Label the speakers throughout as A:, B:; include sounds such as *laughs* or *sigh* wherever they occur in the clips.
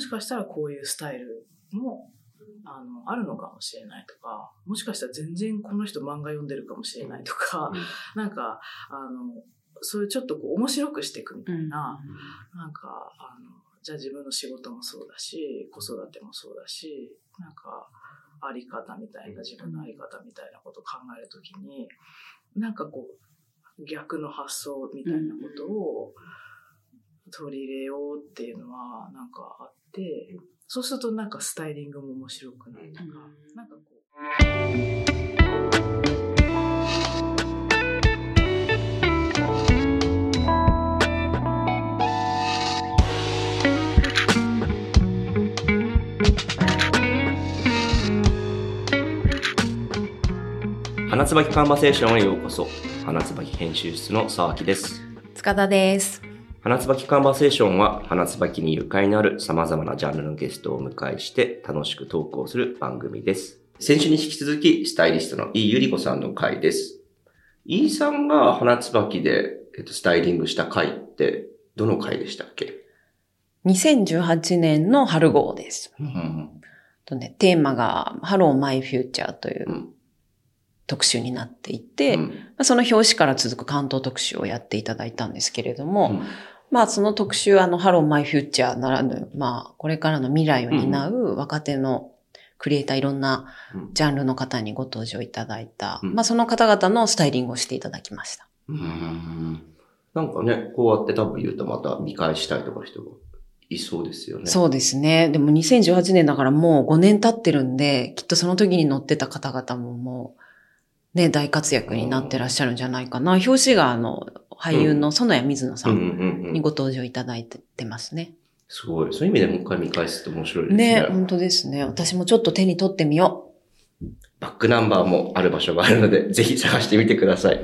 A: もしかしたらこういうスタイルも、あの、あるのかもしれないとか、もしかしたら全然この人漫画読んでるかもしれないとか、なんか、あの、そういうちょっとこう面白くしていくみたいな、なんか、あの、じゃあ自分の仕事もそうだし、子育てもそうだし、なんか、あり方みたいな、自分のあり方みたいなことを考えるときに、なんかこう、逆の発想みたいなことを取り入れようっていうのは、なんかあって、そうするとなんかスタイリングも面白くなるとか、
B: うん
A: なんかこう、
C: 花椿カンバセーションへようこそ。花椿編集室の沢木です。
B: 塚田です。
C: 花椿カンバセーションは、花椿にゆかりのある様々なジャンルのゲストをお迎えして楽しくトークをする番組です。先週に引き続き、スタイリストの井ゆり子さんの回です。井さんが花椿で、えっと、スタイリングした回って、どの回でしたっけ
B: ？2018年の春号です。
C: うん。
B: とね、テーマが Hello My Future という
C: うん
B: 特集になっていて、
C: うん
B: まあその表紙から続く関東特集をやっていただいたんですけれども、
C: うん
B: まあその特集はあの Hello My Future ならぬ、まあこれからの未来を担う若手のクリエイターいろんな
C: うん
B: ジャンルの方にご登場いただいた、
C: うん
B: まあその方々のスタイリングをしていただきました。
C: うんなんかね、こうやって多分言うとまた見返したいとか人がいそうですよね。
B: そうですね。でも2018年だからもう5年経ってるんで、きっとその時に乗ってた方々ももう、ね、大活躍になってらっしゃるんじゃないかな。表紙があの、俳優の園谷水野さ
C: うん。
B: にご登場いただいてますね。
C: すごい。そういう意味でもう一回見返すと面白いです
B: ね
C: ね。
B: 本当ですね。私もちょっと手に取ってみよ
C: バックナンバーもある場所があるので、*laughs* ぜひ探してみてください。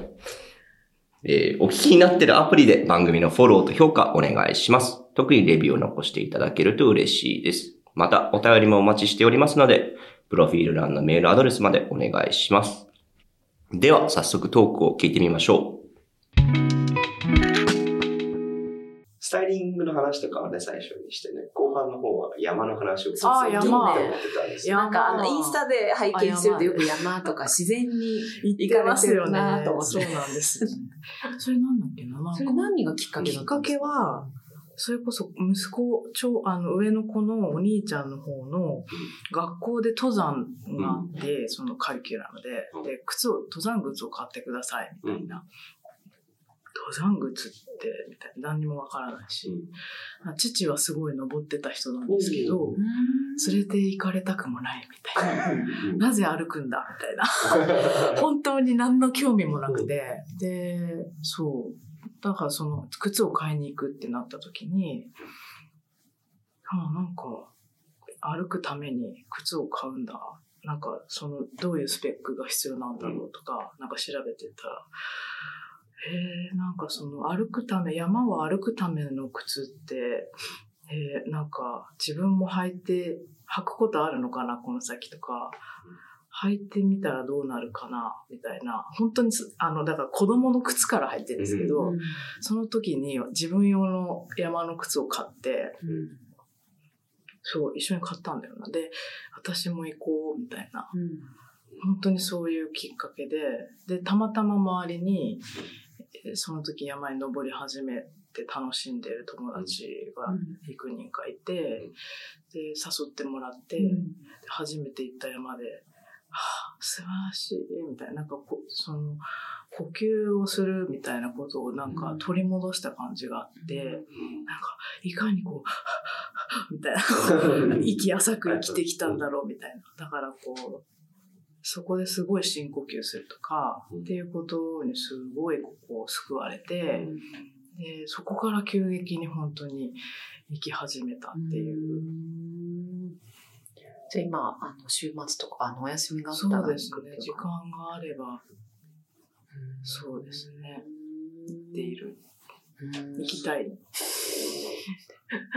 C: えーお聞きになってるアプリで番組のフォローと評価お願いします。特にレビューを残していただけると嬉しいです。また、お便りもお待ちしておりますので、プロフィール欄のメールアドレスまでお願いします。では、早速トークを聞いてみましょう。スタイリングの話とかはね、最初にしてね、後半の方は山の話を
A: そうそう山。
C: って思ってたんですよ。
A: 山。
D: なんかあの、インスタで拝見してるとよく山とか自然に行かれてるなと思って。
A: そうなんです。それなんだっけな。
D: それ何がきっかけ
A: き
D: だったんです
A: っかけは、それこそ息子、超、あの、上の子のお兄ちゃんの方の学校で登山があって、そのカリキュラムで、
C: うん
A: で、靴を、登山靴を買ってください、みたいな。登山靴って、みたいな。何にもわからないし、父はすごい登ってた人なんですけど、連れて行かれたくもないみたいな。なぜ歩くんだみたいな。*laughs* 本当に何の興味もなくて。で、そう。だからその靴を買いに行くってなった時に、あなんか、歩くために靴を買うんだ。なんか、その、どういうスペックが必要なんだろうとか、なんか調べてたら、へえ、なんかその歩くため、山を歩くための靴って、えーなんか自分も履いて、履くことあるのかな、この先とか、履いてみたらどうなるかな、みたいな。本当にす、あの、だから子供の靴から履いてるんですけど、
D: うん
A: その時に自分用の山の靴を買って、そう、一緒に買ったんだよな。で、私も行こう、みたいな。本当にそういうきっかけで、で、たまたま周りに、えーその時山に登り始めて楽しんでる友達が幾人かいて、で、誘ってもらって、で初めて行った山で、はあ、素晴らしい、みたいな、なんかこう、その、呼吸をするみたいなことをなんか取り戻した感じがあって、なんか、いかにこう、*laughs* みたいな、*laughs* 息浅く生きてきたんだろうみたいな。だからこう、そこですごい深呼吸するとか、っていうことにすごいこう救われて、で、そこから急激に本当に生き始めたっていう。
D: じゃあ今、あの、週末とか、あの、お休みがあったら
A: そうですね。時間があれば、そうですね。行っている。
D: うん
A: 行きたい。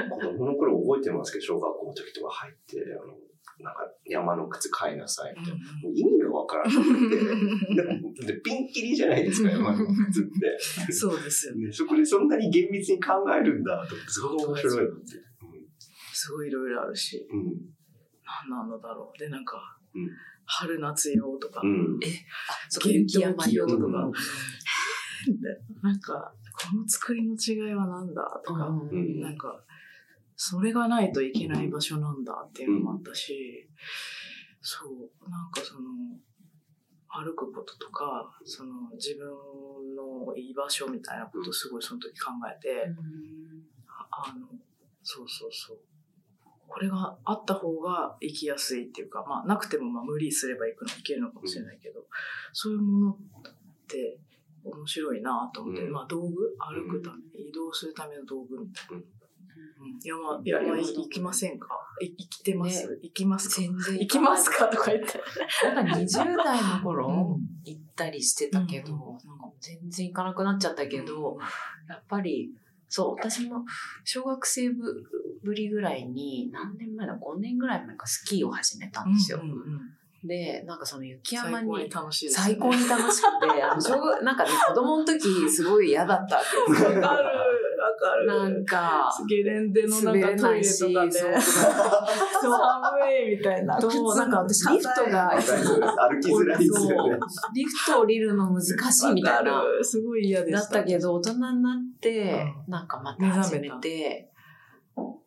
C: 子供の頃覚えてますけど、小学校の時とか入って、あの、なんか山の靴買いなさいみたいな。もう意味がわからなくて、*laughs* でピンキリじゃないですか、山の靴って。
A: そうですよね。
C: ね、そこでそんなに厳密に考えるんだとすごく面白いなって。
A: すごいいろいろあるし、
C: うん。
A: 何なのだろう。で、なんか、
C: うん。
A: 春夏用とか、
C: うん。
D: そこ雪山用とか。
C: うん。*laughs*
A: なんか、この作りの違いは何だとか、
C: うん。
A: なんか、それがないといけない場所なんだっていうのもあったし、そう、なんかその、歩くこととか、その自分の居場所みたいなことをすごいその時考えて、ああの、そうそうそう。これがあった方が生きやすいっていうか、まあなくてもまあ無理すれば行くのいけるのかもしれないけど、そういうものって面白いなと思って、
C: うん。
A: まあ道具？歩くため、移動するための道具みたいな。
C: うん。
A: 山、山行きませんか？い生きてます、行きますか？
D: 全然
A: 行きますか？とか言って。
D: なんか20代の頃、
A: うん。
D: 行ったりしてたけど、
A: うん。
D: なんかもう全然行かなくなっちゃったけど、やっぱり、そう、私も小学生ぶぶりぐらいに、何年前だ、5年ぐらい前かスキーを始めたんですよ。
A: うんうんうん
D: で、なんかその雪山
A: 最高に
D: に、
A: 楽しいです、
D: 最高に楽しくて、あの小学 *laughs* なんかね、子供の時すごい嫌だったわけですよ。
A: わかる、わかる。
D: なんか、
A: ゲレンデのなん
D: 滑れ
A: かトイレ
D: ないし、
A: とかで、
D: そう *laughs*
A: 寒いみたいな。
D: そうなんか私リフトが
C: 歩きづらいですよね。
D: リフト降りるの難しいみたいな。
A: すごい嫌で
D: だ
A: し。
D: ったたけど、大人になって、
A: う
D: なんかまた始めて、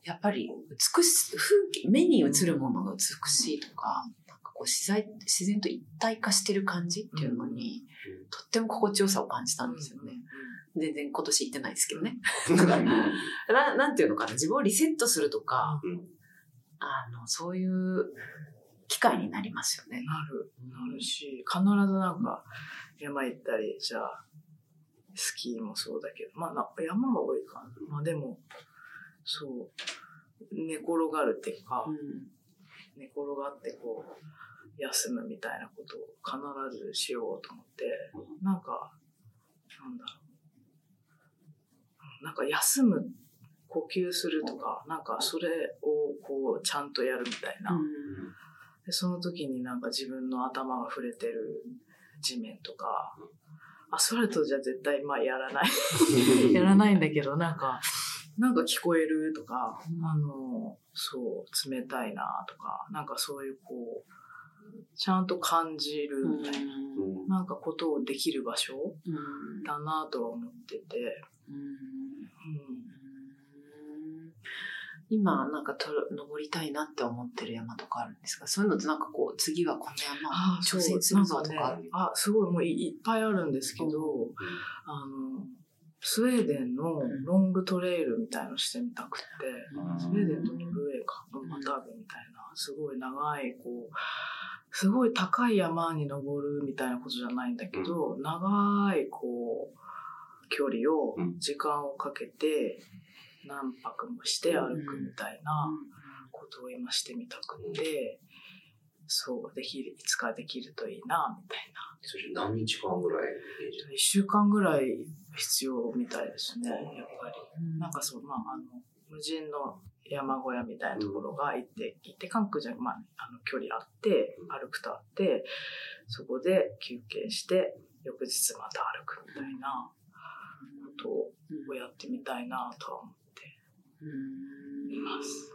D: やっぱり美しい、風景、目に映るものが美しいとか、なんかこう自然自然と一体化してる感じっていうのに、とっても心地よさを感じたんですよね。全然今年行ってないですけどね。*laughs* ななんていうのかな、自分をリセットするとか、
C: うん
D: あの、そういう機会になりますよね。
A: なる、なるし、必ずなんか山行ったり、じゃあ、スキーもそうだけど、まあな山が多いかな。まあでも、そう、寝転がるっていうか、寝転がってこう、休むみたいなことを必ずしようと思って、なんか、なんだろう。なんか休む、呼吸するとか、なんかそれをこうちゃんとやるみたいな。でその時になんか自分の頭が触れてる地面とか、アスファルトじゃ絶対まあやらない。*laughs* やらないんだけど、なんか、なんか聞こえるとか、あの、そう、冷たいなとか、なんかそういうこう、ちゃんと感じるみたいな、なんかことをできる場所だなとは思ってて、うん、
D: 今、なんかと登りたいなって思ってる山とかあるんですか？そういうのってなんかこう、次はこの山挑戦するぞとかある？
A: ね、あ、すごいもういいっぱいあるんですけど、あの、スウェーデンのロングトレイルみたいのしてみたくて、スウェーデンとノルウェーか、またぐみたいな、すごい長い、こう、すごい高い山に登るみたいなことじゃないんだけど、長い、こう、距離を、時間をかけて、何泊もして歩くみたいなことを今してみたくて、そう、できる、いつかできるといいな、みたいな。
C: それ何日間ぐらい？
A: 一週間ぐらい必要みたいですね、やっぱり。なんかそう、まあ、あの、無人の山小屋みたいなところが行って、行って関空じゃ、まあ、あの、距離あって、歩くとあって、そこで休憩して、翌日また歩くみたいなことをやってみたいなとは思っています。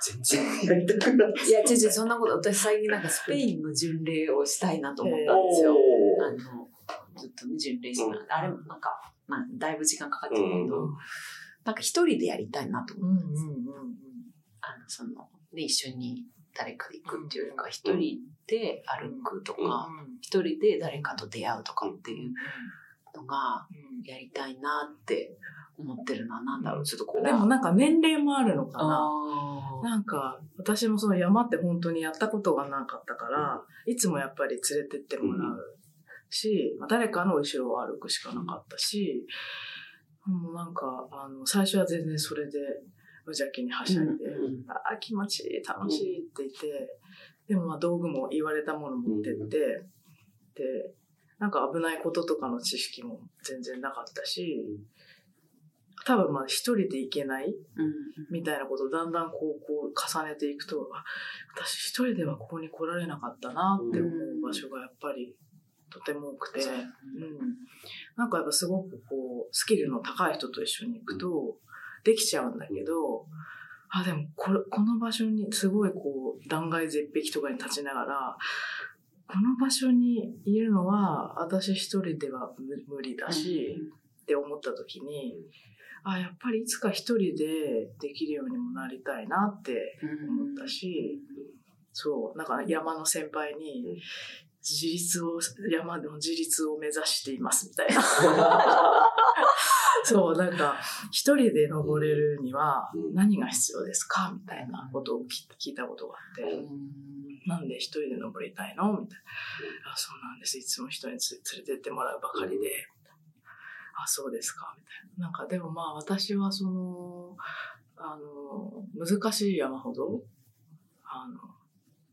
C: 全然やりたくない。
D: いや、違う違う、そんなこと、私最近なんかスペインの巡礼をしたいなと思ったんですよ。あの、ずっとね、巡礼してた、あれもなんか、まあ、だいぶ時間かかってるけど、なんか一人でやりたいなと思ったんです。あの、その、ね、一緒に誰かで行くっていうよりか、一人で歩くとか、一人で誰かと出会うとかっていうのが、やりたいなって思ってるのはなんだろう、ちょっとこう。
A: でもなんか年齢もあるのかな。なんか、私もその山って本当にやったことがなかったから、いつもやっぱり連れてってもらうし、まあ誰かの後ろを歩くしかなかったし、もうなんか、あの、最初は全然それで無邪気にはしゃいで、
D: うん
A: ああ、気持ちいい、楽しいって言って、でもまあ道具も言われたもの持ってって、で、なんか危ないこととかの知識も全然なかったし、多分まあ一人で行けない
D: うん。
A: みたいなことをだんだんこう、こう重ねていくと、あ私一人ではここに来られなかったなって思う場所がやっぱりとても多くて、う。ん。なんかやっぱすごくこう、スキルの高い人と一緒に行くと、できちゃうんだけど、あ、でもこれ、この場所にすごいこう、断崖絶壁とかに立ちながら、この場所にいるのは私一人では無理だし、って思った時に、あ、やっぱりいつか一人でできるようにもなりたいなって思ったし、そう、なんか山の先輩に、自立を、山の自立を目指していますみたいな。*laughs* そう、なんか、一人で登れるには何が必要ですか？みたいなことを聞いたことがあって、なんで一人で登りたいの？みたいな。あ、そうなんです。いつも人に連れてってもらうばかりで。あ、そうですか。みたいな。なんか、でもまあ私はその、あの、難しい山ほど、あの、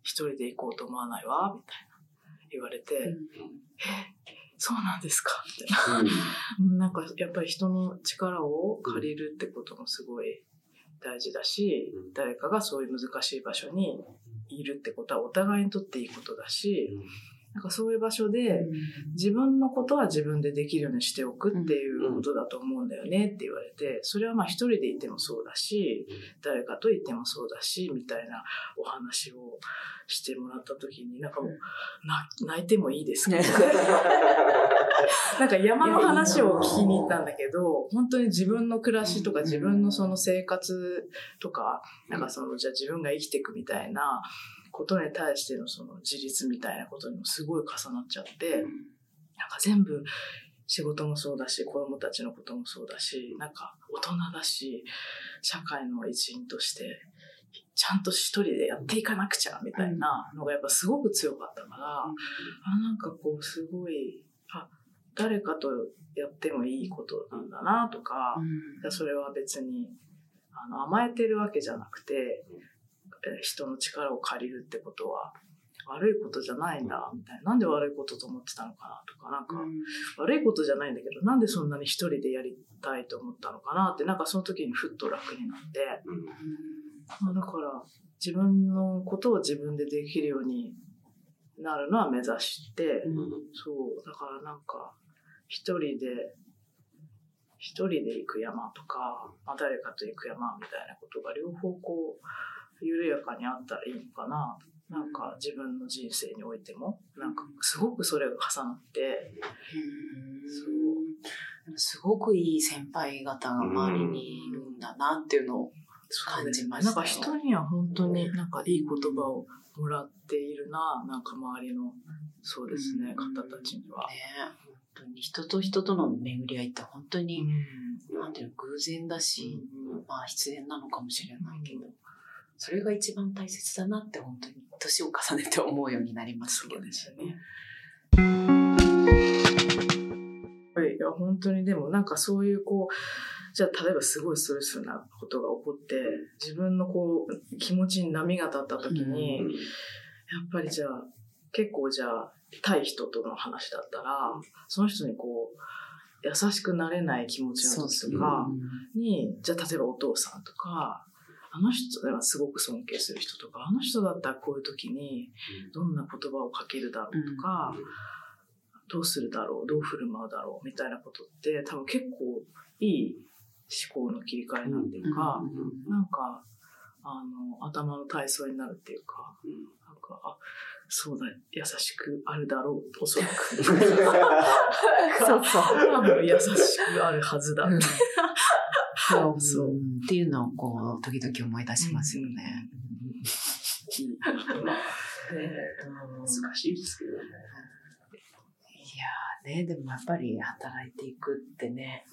A: 一人で行こうと思わないわ、みたいな言われて、え、そうなんですか？みたいな。*laughs* なんかやっぱり人の力を借りるってこともすごい大事だし、誰かがそういう難しい場所にいるってことはお互いにとっていいことだし、なんかそういう場所で自分のことは自分でできるようにしておくっていうことだと思うんだよねって言われて、それはまあ一人でいてもそうだし、誰かといてもそうだし、みたいなお話をしてもらった時に、なんかもう、泣いてもいいですか？*laughs* なんか山の話を聞きに行ったんだけど、本当に自分の暮らしとか自分のその生活とか、なんかそのじゃあ自分が生きていくみたいな、ことに対してのその自立みたいなことにもすごい重なっちゃって、なんか全部仕事もそうだし、子供たちのこともそうだし、なんか大人だし、社会の一員として、ちゃんと一人でやっていかなくちゃ、みたいなのがやっぱすごく強かったから、あ、なんかこうすごい、あ、誰かとやってもいいことなんだなとか、それは別にあの甘えてるわけじゃなくて、人の力を借りるってことは悪いことじゃないんだ、みたいな。なんで悪いことと思ってたのかなとか、なんか、悪いことじゃないんだけど、なんでそんなに一人でやりたいと思ったのかなって、なんかその時にふっと楽になって、まあ、だから自分のことを自分でできるようになるのは目指して、そう、だからなんか、一人で、一人で行く山とか、まあ、誰かと行く山みたいなことが両方こう、緩やかにあったらいいのかな。なんか自分の人生においても、なんかすごくそれが重なって、
D: そう。すごくいい先輩方が周りにいるんだなっていうのを感じました
A: なんか人には本当になんかいい言葉をもらっているな、なんか周りの、そうですね、方たちには。
D: ね。本当に人と人との巡り合いって本当に、なんていうの、偶然だし、まあ必然なのかもしれないけど、それが一番大切だなって本当に年を重ねて思うようになりましたけどね。
A: ね。いや、本当にでもなんかそういうこう、じゃあ例えばすごいストレスなことが起こって、自分のこう、気持ちに波が立った時に、やっぱりじゃあ、結構じゃあ、対人との話だったら、その人にこう、優しくなれない気持ちの時とかに、じゃあ例えばお父さんとか、あの人ではすごく尊敬する人とか、あの人だったらこういう時にどんな言葉をかけるだろうとか、どうするだろう、どう振る舞うだろうみたいなことって多分結構いい思考の切り替えなんていうか、なんか、あの、頭の体操になるっていうか、なんか、あ、そうだ、優しくあるだろう、おそらく。*laughs* *laughs*
D: そうそう。
A: 優しくあるはずだ。
D: そう。
A: そう
D: っていうのをこう、時々思い出しますよね。
C: 難しいですけどね。
D: いやーね、でもやっぱり働いていくってね。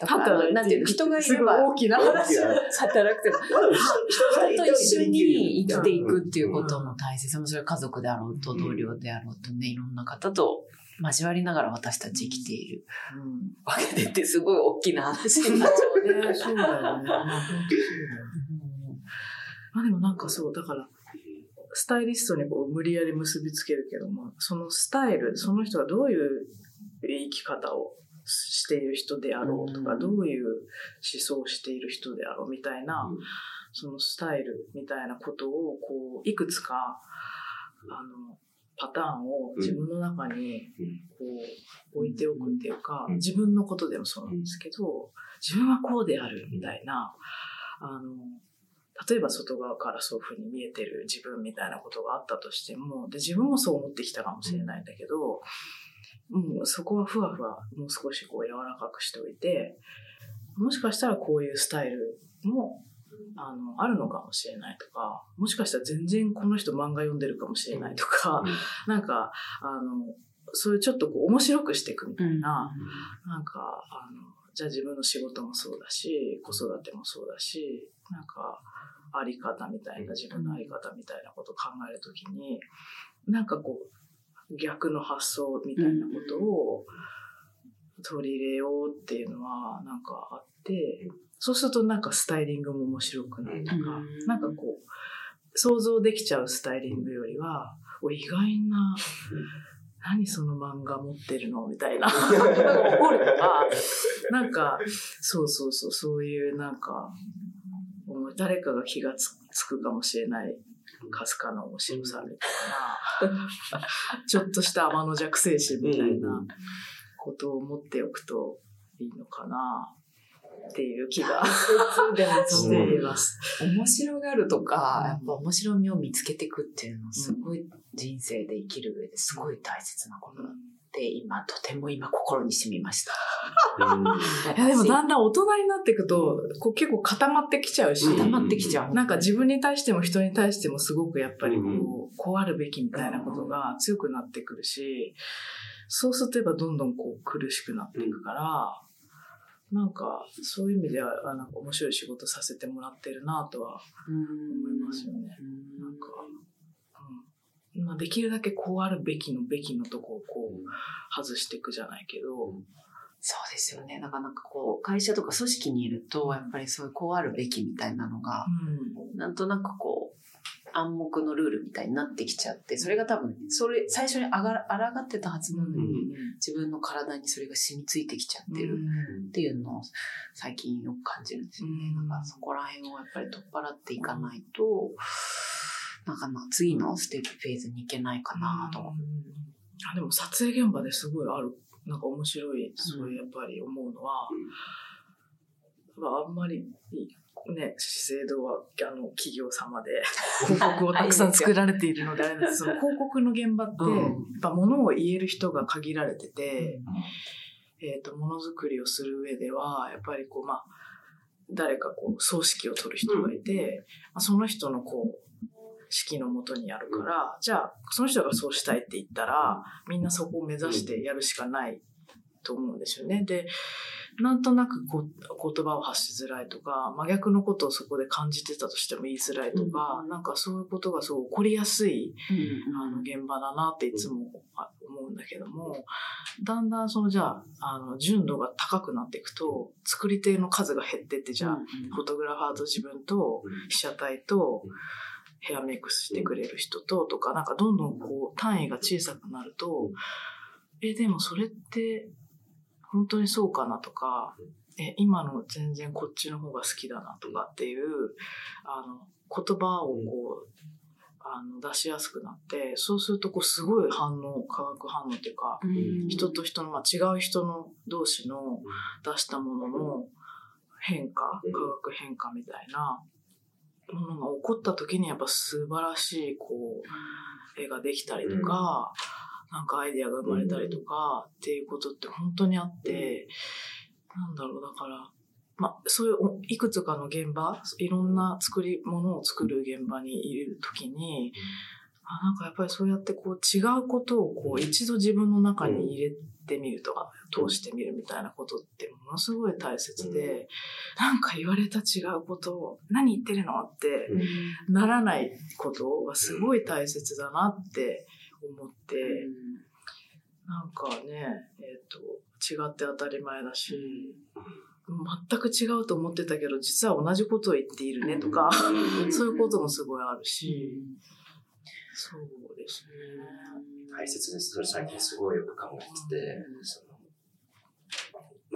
A: 働いていく
D: なん。ていうの、人がいれば
A: 大きな話
D: 働くても、人と一緒に生きていくっていうこと
C: うん。
D: の大切さも、それは家族であろうと、同僚であろうとね、いろん。な方と交わりながら私たち生きている。
A: うん。
D: わけでって、すごい大きな話になっちゃう。ね。
A: ね、そうだよね。まあ、でもなんかそう、だから、スタイリストにこう無理やり結びつけるけども、そのスタイル、その人がどういう生き方をしている人であろうとか、
D: うん。
A: どういう思想をしている人であろうみたいな、そのスタイルみたいなことを、こう、いくつか、あの、パターンを自分の中に、こう、置いておくっていうか、
C: うん。
A: 自分のことでもそうなんですけど、自分はこうであるみたいな、あの、例えば外側からそういうふうに見えてる自分みたいなことがあったとしても、で、自分もそう思ってきたかもしれないんだけど、もうそこはふわふわもう少しこう柔らかくしておいて、もしかしたらこういうスタイルもあの、あるのかもしれないとか、もしかしたら全然この人漫画読んでるかもしれないとか、なんか、あの、そういうちょっとこう面白くしていくみたいな、なんか、あの、じゃあ自分の仕事もそうだし、子育てもそうだし、なんか、あり方みたいな、自分のあり方みたいなことを考えるときに、なんかこう、逆の発想みたいなことを取り入れようっていうのは、なんかあって、そうするとなんかスタイリングも面白くなるとか、なんかこう、想像できちゃうスタイリングよりは、意外な、何その漫画持ってるのみたいな。怒るとか、*laughs* なんか、そうそうそう、そういうなんか、誰かが気がつくかもしれないかすかな面白さみたいな、*laughs* ちょっとした天の弱精神みたいなことを持っておくといいのかな。っていう気がでもしています。
D: 面白がるとか、やっぱ面白みを見つけていくっていうのはすごい人生で生きる上ですごい大切なことだって今とても今心に染みました。
A: いやでもだんだん大人になっていくと、こう結構固まってきちゃうし。
D: 固まってきちゃう。
A: なんか自分に対しても人に対してもすごくやっぱりこう、こうあるべきみたいなことが強くなってくるし、そうするとどんどんこう苦しくなっていくから、なんか、そういう意味では、なんか面白い仕事させてもらってるなとは思いますよね。なんか、うん。まあ、できるだけこうあるべきのべきのとこをこう外していくじゃないけど、
D: そうですよね。なかなかこう、会社とか組織にいると、やっぱりそういうこうあるべきみたいなのが、うん、なんとなくこう、暗黙のルールみたいになってきちゃって、それが多分、それ、最初にあが、抗ってたはずなのに、自分の体にそれが染みついてきちゃってるっていうのを最近よく感じるんですよね。だからそこら辺をやっぱり取っ払っていかないと、なんかな、次のステップフェーズに行けないかなと。
A: あでも撮影現場ですごいある、なんか面白い、そういうやっぱり思うのは、まあ、あんまりね、資生堂はあの企業様で *laughs* 広告をたくさん作られているのであれです。その広告の現場って、やっぱ物を言える人が限られてて、えっ、ー、と、ものづくりをする上では、やっぱりこう、まあ、誰かこう、葬式を取る人がいて、まあ、その人のこう、式のもとにやるから、じゃあ、その人がそうしたいって言ったら、みんなそこを目指してやるしかないと思うんですよね。で、なんとなくこ言葉を発しづらいとか、真逆のことをそこで感じてたとしても言いづらいとか、うん、なんかそういうことがすごい起こりやすい、うん、あの現場だなっていつも思うんだけども、だんだんそのじゃあ、あの、純度が高くなっていくと、作り手の数が減ってって、じゃあ、フォトグラファーと自分と被写体と、ヘアメイクしてくれる人ととか、なんかどんどんこう単位が小さくなると、え、でもそれって本当にそうかなとか、え、今の全然こっちの方が好きだなとかっていう、あの、言葉をこう、あの、出しやすくなって、そうするとこうすごい反応、化学反応っていうか、人と人の、まあ、違う人の同士の出したものの変化、化学変化みたいなものが起こった時にやっぱ素晴らしい、こう、絵ができたりとか、なんかアイディアが生まれたりとかっていうことって本当にあって、なんだろう、だから、まあ、そういういくつかの現場、いろんな作り物を作る現場にいるときに、あなんかやっぱりそうやってこう違うことをこう一度自分の中に入れてみるとか、通してみるみたいなことってものすごい大切で、なんか言われた違うことを何言ってるのってならないことがすごい大切だなって思って、なんかね、えっ、ー、と、違って当たり前だし、全く違うと思ってたけど、実は同じことを言っているねとか、そういうこともすごいあるし、そうですね。
C: 大切です。それ最近すごいよく考えてて、その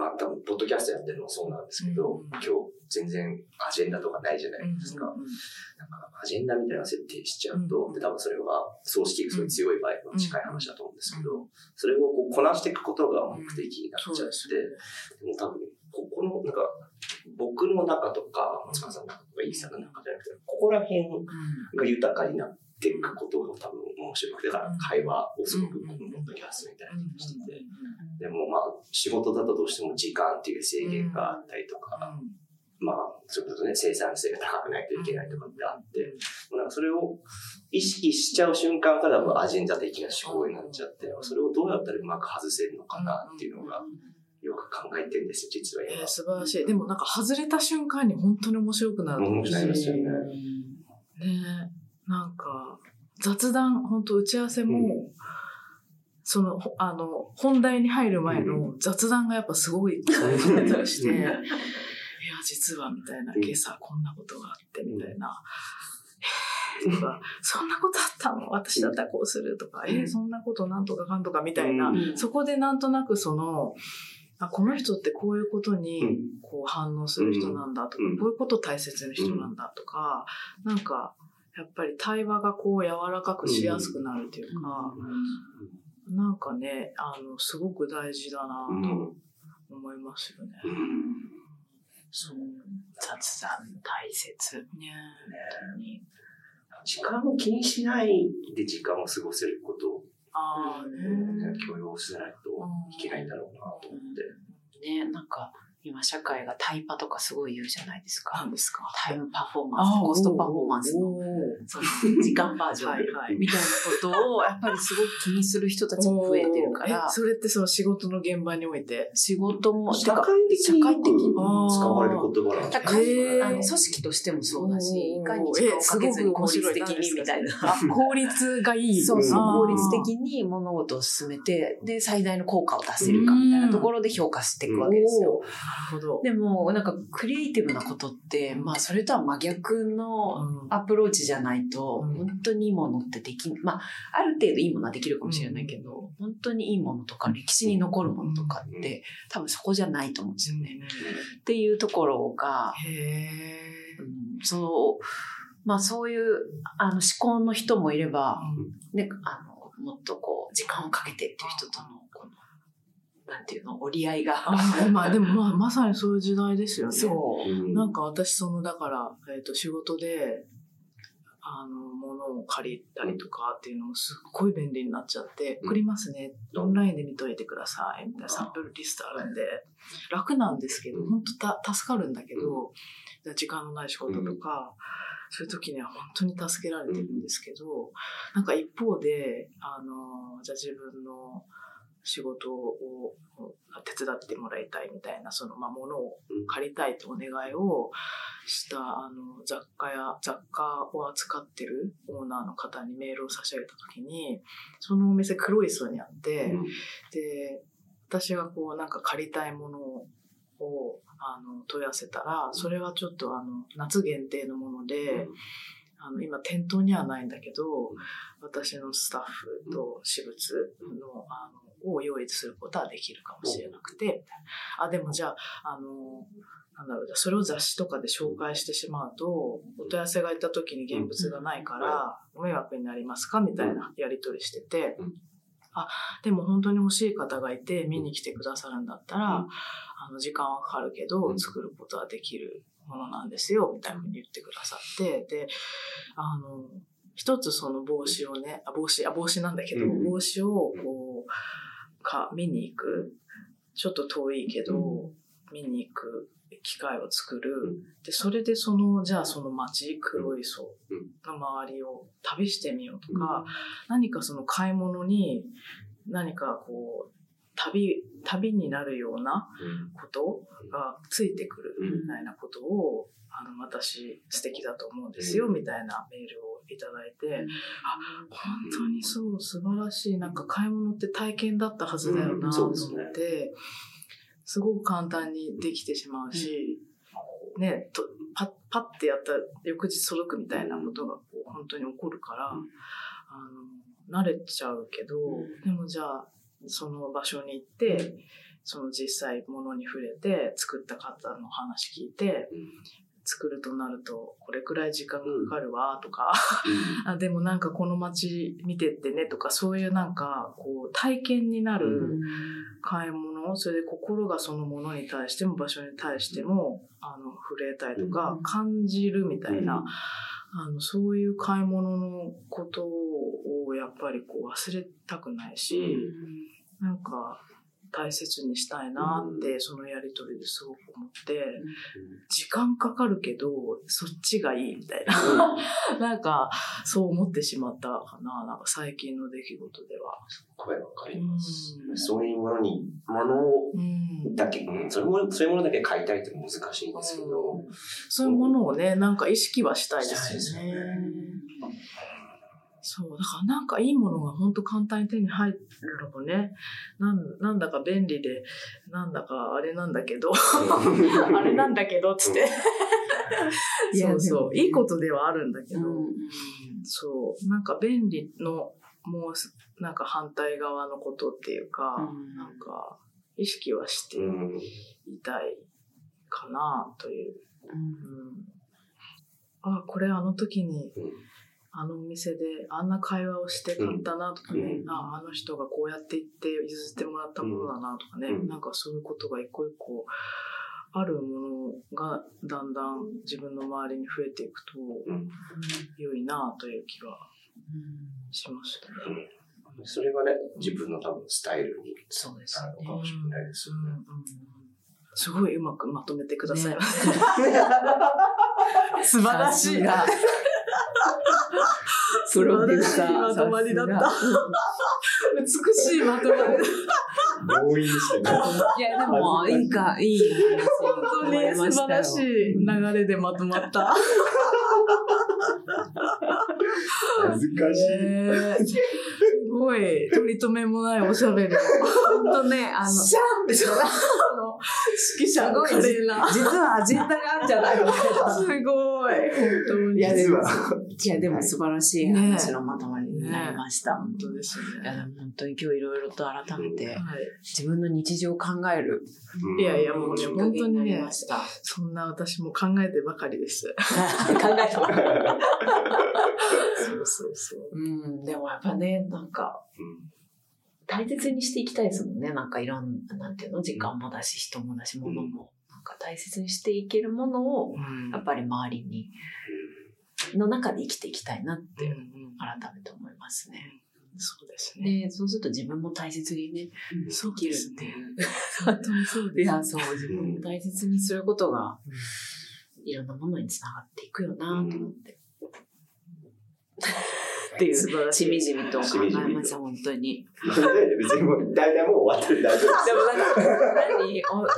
C: まあ多分、ポッドキャストやってるのもそうなんですけど、今日全然アジェンダとかないじゃないですか。なんかアジェンダみたいな設定しちゃうと、で多分それは葬式がすごい強い場合は近い話だと思うんですけど、それをこうこなしていくことが目的になっちゃって、でも多分、ここのなんか僕の中とか、松川さんの中とか、イーさんの中じゃなくて、ここら辺が豊かになっていくことが多分面白くて、だから会話をすごくこのポッドキャストみたいなのしてて、でもまあ、仕事だとどうしても時間っていう制限があったりとか、まあ、それこそね、生産性が高くないといけないとかってあって、なんかそれを意識しちゃう瞬間からアジェンダ的な思考になっちゃって、それをどうやったらうまく外せるのかなっていうのが、よく考えてるんですよ、実は今。
A: えー、素晴らしい。でもなんか外れた瞬間に本当に面白くなる
C: 面白いですよね。
A: ねなんか、雑談、本当打ち合わせも、
C: うん
A: その、ほあの、本題に入る前の雑談がやっぱすごい大事だったりして、
C: うん。
A: いや、実はみたいな、今朝こんなことがあって、みたいな。えーとか、そんなことあったの？私だったらこうするとか、えーそんなことなんとかかんとかみたいな、
C: うん。
A: そこでなんとなくその、あこの人ってこういうことに
C: うん。
A: こう反応する人なんだとか、
C: うん。
A: こういうことを大切に人なんだとか、なんか、やっぱり対話がこう柔らかくしやすくなるというか、なんかね、あの、すごく大事だな
C: うん
A: と思いますよね。
D: そう。雑談大切。
A: ね本当に
C: 時間を気にしないで時間を過ごせることを
A: ああね。
C: 許容しないといけないんだろうなと思って。
D: ね、なんか、今社会がタイパとかすごい言うじゃないですか。
A: 何ですか？
D: タイムパフォーマンス、コストパフォーマンスの、その時間バージョン。
A: はいはい。
D: みたいなことを、やっぱりすごく気にする人たちも増えてるから。
A: え、それってその仕事の現場において？
D: 仕事も、
C: 社会的に
D: 社会的に
C: 使われる言葉なんで
D: だか？ら
A: へー。
D: あの組織としてもそうだし、いかに時間をかけずに効率的にみたいな。
A: あ、効率がいい。
D: そうそう、効率的に物事を進めて、で、最大の効果を出せるかみたいなところで評価していくわけですよ。
A: なるほど。
D: でも、なんか、クリエイティブなことって、まあ、それとは真逆の
A: うん。
D: アプローチじゃないと、
A: うん
D: 本当にいいものってできん、まあ、ある程度いいものはできるかもしれないけど、本当にいいものとか、歴史に残るものとかって、多分そこじゃないと思うんですよね。っていうところが、
A: へ
D: うんそう、まあそういうあの思考の人もいれば、ね、あの、もっとこう、時間をかけてっていう人との、この、なんていうの、折り合いが。
A: あまあでもまあまさにそういう時代ですよね。
D: そう。
C: うん
A: なんか私そのだから、えっと仕事であの物を借りたりとかっていうのもすっごい便利になっちゃって、
C: うん。
A: 送りますね。オンラインで見といてください。みたいな。サンプルリストあるんで。楽なんですけど本当た助かるんだけど、時間のない仕事とか、そういう時には本当に助けられてるんですけど、なんか一方であのじゃあ自分の仕事を手伝ってもらいたいみたいな、その、まあ、物を借りたいとお願いをした、あの、雑貨や、雑貨を扱ってるオーナーの方にメールを差し上げたときに、そのお店黒い層にあって、で、私がこう、なんか借りたいものを、あの、問い合わせたら、それはちょっとあの、夏限定のもので、あの、今店頭にはないんだけど、私のスタッフと私物の、あの、を用意することはできるかもしれなくて、あ、でもじゃあ、あの、なんだろう、それを雑誌とかで紹介してしまうと、お問い合わせがいた時に現物がないから、ご迷惑になりますか？みたいなやり取りしてて。
C: うん、
A: あ、でも本当に欲しい方がいて見に来てくださるんだったら、あの、時間はかかるけど、作ることはできるものなんですよ、みたいなふうに言ってくださって、で、あの、一つその帽子をね、あ、帽子、あ、帽子なんだけど、
C: うん
A: 帽子をこう、か、見に行く。ちょっと遠いけど、見に行く機会を作る。で、それでその、じゃあその街、黒い層の周りを旅してみようとか、何かその買い物に、何かこう、旅、旅になるようなことがついてくるみたいなことを、あの、私素敵だと思うんですよ、みたいなメールをいただいて、あ、本当にそう、素晴らしい。なんか買い物って体験だったはずだよな、と思って、すごく簡単にできてしまうし、ね、とパッ、パッてやったら翌日届くみたいなことがこう本当に起こるから、あの、慣れちゃうけど、でもじゃあ、その場所に行って、その実際物に触れて作った方の話聞いて、作るとなると、これくらい時間がかかるわ、とか、*laughs* あでもなんかこの街見てってね、とか、そういうなんか、こう、体験になる買い物、それで心がそのものに対しても場所に対しても、あの、触れたりとか、感じるみたいな、あの、そういう買い物のことをやっぱりこう忘れたくないし、なんか、大切にしたいなって、そのやりとりですごく思って、時間かかるけど、そっちがいいみたいな。*laughs* なんか、そう思ってしまったかな。なんか最近の出来事では。
C: 声わかります。そういうものに、ものだけ、うん、それも、そういうものだけ買いたいって難しいんですけど。
A: そういうものをね、なんか意識はしたいですよね。そう。だからなんかいいものが本当簡単に手に入るのね。なん、なんだか便利で、なんだかあれなんだけど、*laughs* あれなんだけど、つって。*laughs* そうそう。いいことではあるんだけど、うん、そう。なんか便利の、もう、なんか反対側のことっていうか、うん、なんか、意識はしていたいかな、という。うん、あ、これあの時に、あのお店であんな会話をして買ったなとかね、うん、ああの人がこうやって言って譲ってもらったものだなとかね、うん、なんかそういうことが一個一個あるものがだんだん自分の周りに増えていくと、良いなという気がしますね。
C: それがね、自分の多分スタイルになるのかもしれないですよね。
A: すごいうまくまとめてくださいました、ね。*laughs* 素晴らしい。プロデューサー。まとまりだった。美しいまとまりだった。
C: 強引でしたね。
D: いや、でも、いいか、いい
A: 本当に素晴らしい流れでまとまった。
C: 恥ずかしい。えー、す
A: ごい、取り留めもないおしゃべり。
D: 本当ね、あの、
A: シャンでしょ指揮者の華麗な。
D: 実はアジェンダがあるんじゃないの
A: すごい。本当に。い
D: や、でも、いや、でも素晴らしい話のまとまりになりました。
A: 本当ですね。
D: いや、でも本当に今日いろいろと改めて、自分の日常を考える。
A: いやいや、もうね、本当にね、そんな私も考えてばかりです。*laughs*
D: 考えてばかり。*laughs*
A: そうそうそう。う
D: ん、でもやっぱね、なんか、大切にしていきたいですもんね。なんかいろんな、なんていうの、時間もだし、人もだし、物も。なんか大切にしていけるものを、やっぱり周りに、の中で生きていきたいなって、改めて思いますね。
A: そうですね。
D: で、そうすると自分も大切にね、生きるっていう。
A: 本当にそうです。*laughs* い
D: や、そう、自分も大切にすることが、いろんなものにつながっていくよなと思って。っていう、しみじみと。考えました、本当に。
C: 別にもう、大体もう終わってる、大丈夫
D: でもなんか、何？おな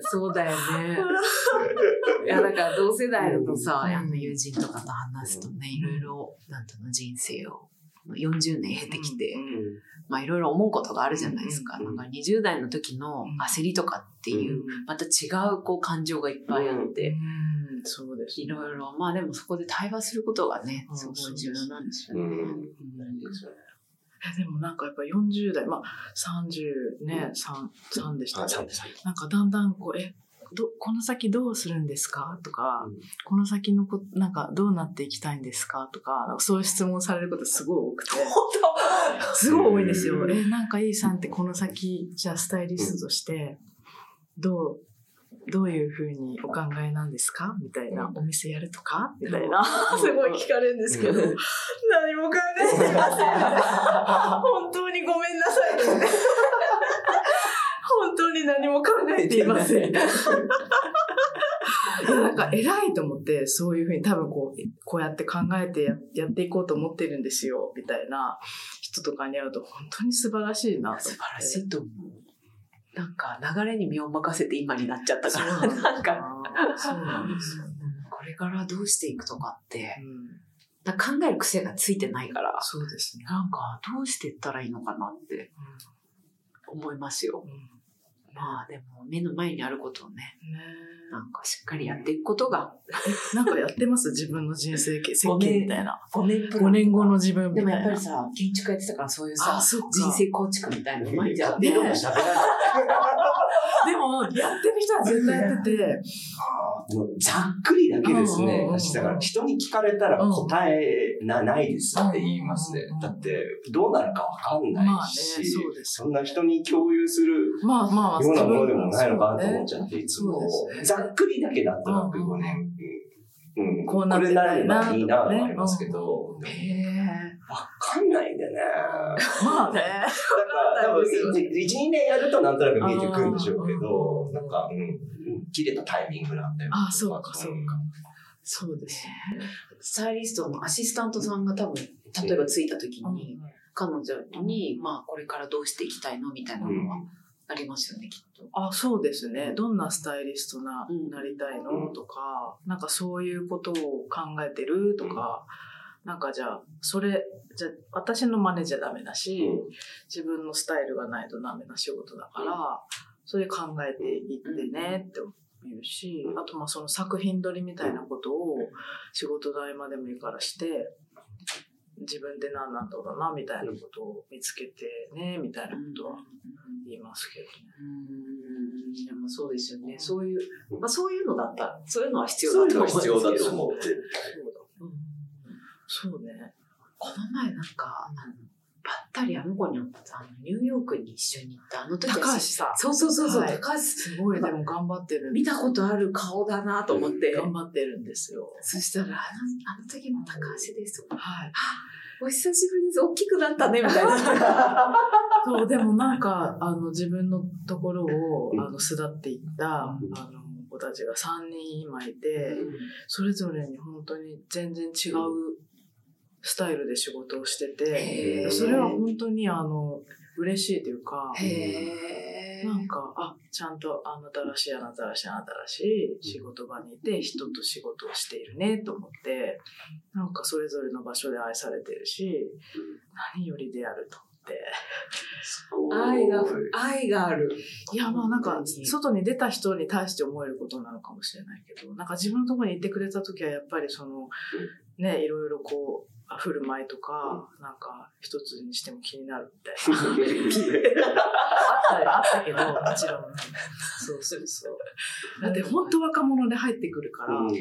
D: そうだよね。いや、だから同世代のさ、あの友人とかと話すとね、いろいろ、なんとの人生を、40年経ってきて、まあいろいろ思うことがあるじゃないですか。なんか20代の時の焦りとかっていう、また違うこう感情がいっぱいあって、
A: そうです、
D: いろいろ、まあでもそこで対話することがね、すごい重要なんですよね。
A: でもなんかやっぱ40代、まあ30ね、3、3でした、
C: ね。
A: なんかだんだんこう、え、ど、この先どうするんですか？とか、うん、この先のこ、なんかどうなっていきたいんですか？とか、かそういう質問されることすごい多くて。*laughs*
D: 本
A: 当？すごい多いんですよ。え、なんか E さんってこの先、じゃあスタイリストとして、どう、どういうふうにお考えなんですか？みたいな、お店やるとか？みたいな、*laughs* すごい聞かれるんですけど、何も考えてません。*laughs* 本当にごめんなさい。本当に何も考えていません。*laughs* なんか偉いと思って、そういうふうに多分こう、こうやって考えてややっていこうと思ってるんですよ、みたいな人とかに会うと本当に素晴らしいな
D: 素晴らしいと思う。なんか流れに身を任せて今になっちゃったから、なんか、そうなんですよ、これからどうしていくとかって、うん、考える癖がついてないから、
A: そうですね。
D: なんかどうしていったらいいのかなって思いますよ。うんまあでも目の前にあることをね、ね。なんかしっかりやっていくことが。*laughs*
A: なんかやってます？自分の人生設計みたいな。
D: 5年
A: 5年後の自分みたいな。
D: でもやっぱりさ、建築やってたからそういうさ、人生構築みたいなの毎日やって *laughs*
A: でも、やってる人は絶対やってて、
C: ざっくりだけですね。私、だから人に聞かれたら答えな、ないですって言いますね。だって、どうなるかわかんないし、
A: そ
C: んな人に共有する
A: まあまあ、
C: ようなものでもないのかなと思っちゃって、いつも。ざっくりだけなんとなくこ
A: こうなって
C: これなれ
A: たいな
C: ばいいなと
A: とかね
C: はありますけど、
A: へえ。
C: わかんないんでね。
A: まあね。
C: だから、多分、1、2年やるとなんとなく見えてくるんでしょうけ
A: あ
C: ど、
A: ー。
C: なんか、うん、うん切れたタイミングなんだよ。
A: あそうかそうか。そうですね。
D: スタイリストのアシスタントさんが多分、例えば着いた時に、彼女に、まあ、これからどうしていきたいのみたいなのはありますよね、きっと。
A: あ、そうですね。どんなスタイリストな、
D: うん。
A: なりたいの？とか、なんかそういうことを考えてるとか、なんかじゃあ、それ、じゃあ私の真似じゃダメだし、
C: うん。
A: 自分のスタイルがないとダメな仕事だから、それ考えていってねって言うし、あとまあその作品撮りみたいなことを仕事の合間でもいいからして、自分で何なんだろうなみたいなことを見つけてね、みたいなことは言いますけどね。
D: うん。でもそうですよね。そういう、まあそういうのだったら、そういうのは必要
C: そういうの
D: だと思
C: は必要だと
D: う。
C: 思って。
A: そうだ。うん。そうね。
D: この前なんか、あのばったりあの子に会った、あの、ニューヨークに一緒に行った、あの時
A: 高橋さん。
D: そうそうそうそう、
A: はい
D: 高橋
A: すごい、でも頑張ってる。
D: 見たことある顔だなと思って。
A: 頑張ってるんですよ。
D: そしたら、あの、あの時の高橋です。
A: はい。
D: お久しぶりです。大きくなったね、みたいな。*laughs*
A: そう、でもなんか、あの、自分のところを、
C: うん。
A: あの、巣立っていった、あ
C: うん。
A: の、子たちが3人今いて、それぞれに本当に全然違うスタイルで仕事をしてて、それは本当にあの、嬉しいというか、
D: へ
A: なんか、あ、ちゃんとあなたらしい、あなたらしい、あなたらしい仕事場にいて、人と仕事をしているね、と思って、なんかそれぞれの場所で愛されてるし、何よりであると思って。
D: 愛が、愛がある。
A: いや、まあなんか外に出た人に対して思えることなのかもしれないけど、なんか自分のところに行ってくれた時はやっぱりその、ね、いろいろこう、振る舞いとか、なんか一つにしても気になるみたいな。*laughs* あったよ、あったけど、もちろん。そうそうそう。だって本当若者で入ってくるから、
C: うん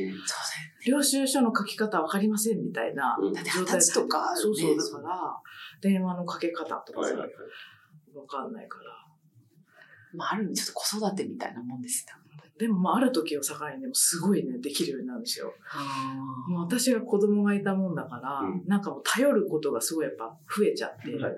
A: 領収書の書き方わかりませんみたいな
C: うん
D: だって二十歳とか
A: そうそう、だから、電話のかけ方とかさ、
C: はいはい
A: わかんないから。
D: まあ、ある意味ちょっと子育てみたいなもんですよ。
A: でも、まあ、ある時を境にでもすごいね、できるようになるんですよ。もう私が子供がいたもんだから、
C: うん
A: なんかもう頼ることがすごいやっぱ増えちゃって、
C: はい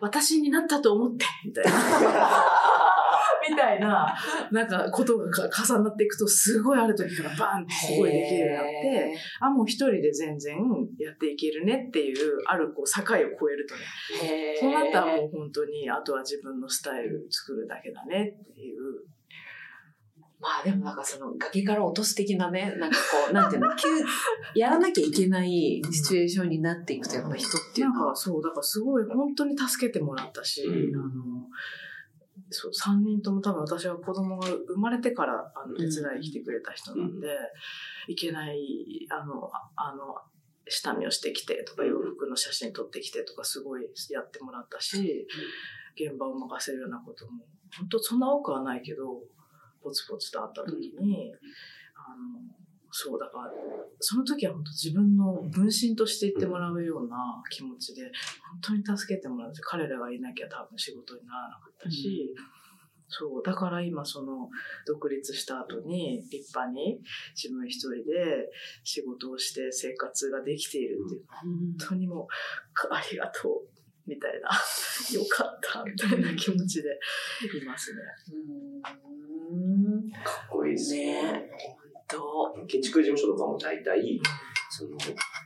A: 私になったと思って、みたいな。*laughs* みたいな、なんかことが重なっていくと、すごいある時からバンってすごいできるようになって、あ、もう一人で全然やっていけるねっていう、あるこう境を越えるとね、そうなったらもう本当に、あとは自分のスタイル作るだけだねっていう。
D: まあでもなんかその崖から落とす的なね、なんかこう、なんていうの、*laughs* 急、やらなきゃいけないシチュエーションになっていくとやっぱ人っていう
A: なん
D: のは
A: か、そう、だからすごい本当に助けてもらったし、
C: うん。
A: あの、そう、3人とも多分私は子供が生まれてからあの手伝いに来てくれた人なんで、いけない、あの、ああの、下見をしてきてとか、洋服の写真撮ってきてとか、すごいやってもらったし、現場を任せるようなことも、本当そんな多くはないけど、ポツポツとあった時に、あの、そう、だから、その時は本当自分の分身として言ってもらうような気持ちで、本当に助けてもらう彼らがいなきゃ多分仕事にならなかったし、そう、だから今その独立した後に立派に自分一人で仕事をして生活ができているっていうのは本当にもう、ありがとう、みたいな、*laughs* よかった、みたいな気持ちでいますね。
D: うん。
C: かっこいいですね。建築事務所とかも大体、その、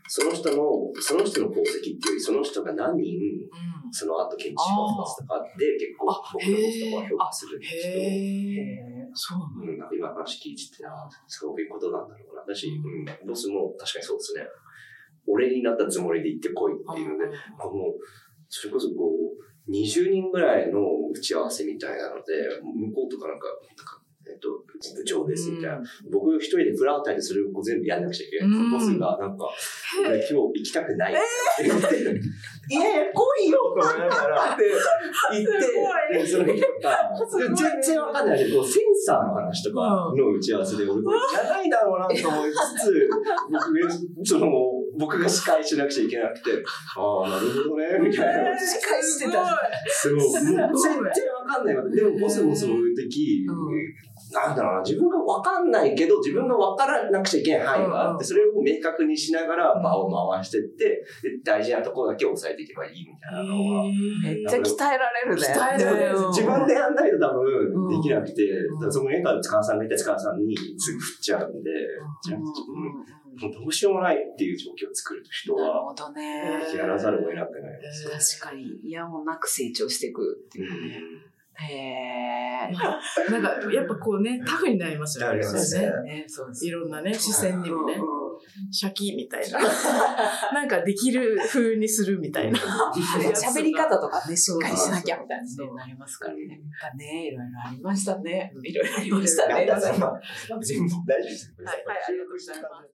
C: その人の、その人の功績っていうより、その人が何人、
A: うん。
C: その後建築家を出すとかで、結構
A: あ
C: 僕のことは評価するんですけど、
A: へえ、そうなんだ。
C: うか今話聞いてて、あそういうことなんだろうな。だし、うん、ボスも確かにそうですね。俺になったつもりで行ってこいっていうので、この、それこそこう、20人ぐらいの打ち合わせみたいなので、向こうとかなんか、なんかえっと、部長です、みたいな。僕一人でフラータイする子全部やんなくちゃいけない。
A: うん。
C: ボスがなんか、俺今日行きたくない。って言って、い *laughs* やいや、来いよと思いながら、って言って、で、その人が、全然わかんない。けど、センサーの話とかの打ち合わせで、俺これじゃないだろうなと思いつつ、*laughs* 僕、その、僕が司会しなくちゃいけなくて、ああ、なるほどね、*laughs* みたいな。
D: 司会してた。
C: そう、もう全然わかんないわけ。でも、ボスもその時、なんだろうな、自分がわかんないけど、自分がわからなくちゃいけない範囲があって、それを明確にしながら場を回してって、で大事なところだけ押さえていけばいいみたいなのは。
D: めっちゃ鍛えられるね。
A: 鍛えられる。
C: 自分でやんないと多分できなくて、だからそこに塚さんがいて塚さんにすぐ振っちゃうんで、じゃあもうどうしようもないっていう状況を作ると人
D: なる
C: は
D: ほどね。
C: やらざるを得なくなります。
D: 確かに、いやもなく成長していくっていうね。へー。
A: なんか、やっぱこうね、タフになりますよね。
C: なります
A: ね。
D: ね、そうです
A: いろんなね、視線にもね、
D: う
A: シャキみたいな。なんかできる風にするみたいな。
D: ん喋り方とかね、しっかりしなきゃみたいなねなりますからね。なんかね、いろいろありましたね。いろいろありましたね。*laughs*
C: 大丈夫です。
A: はい、はい、ありがとうございます。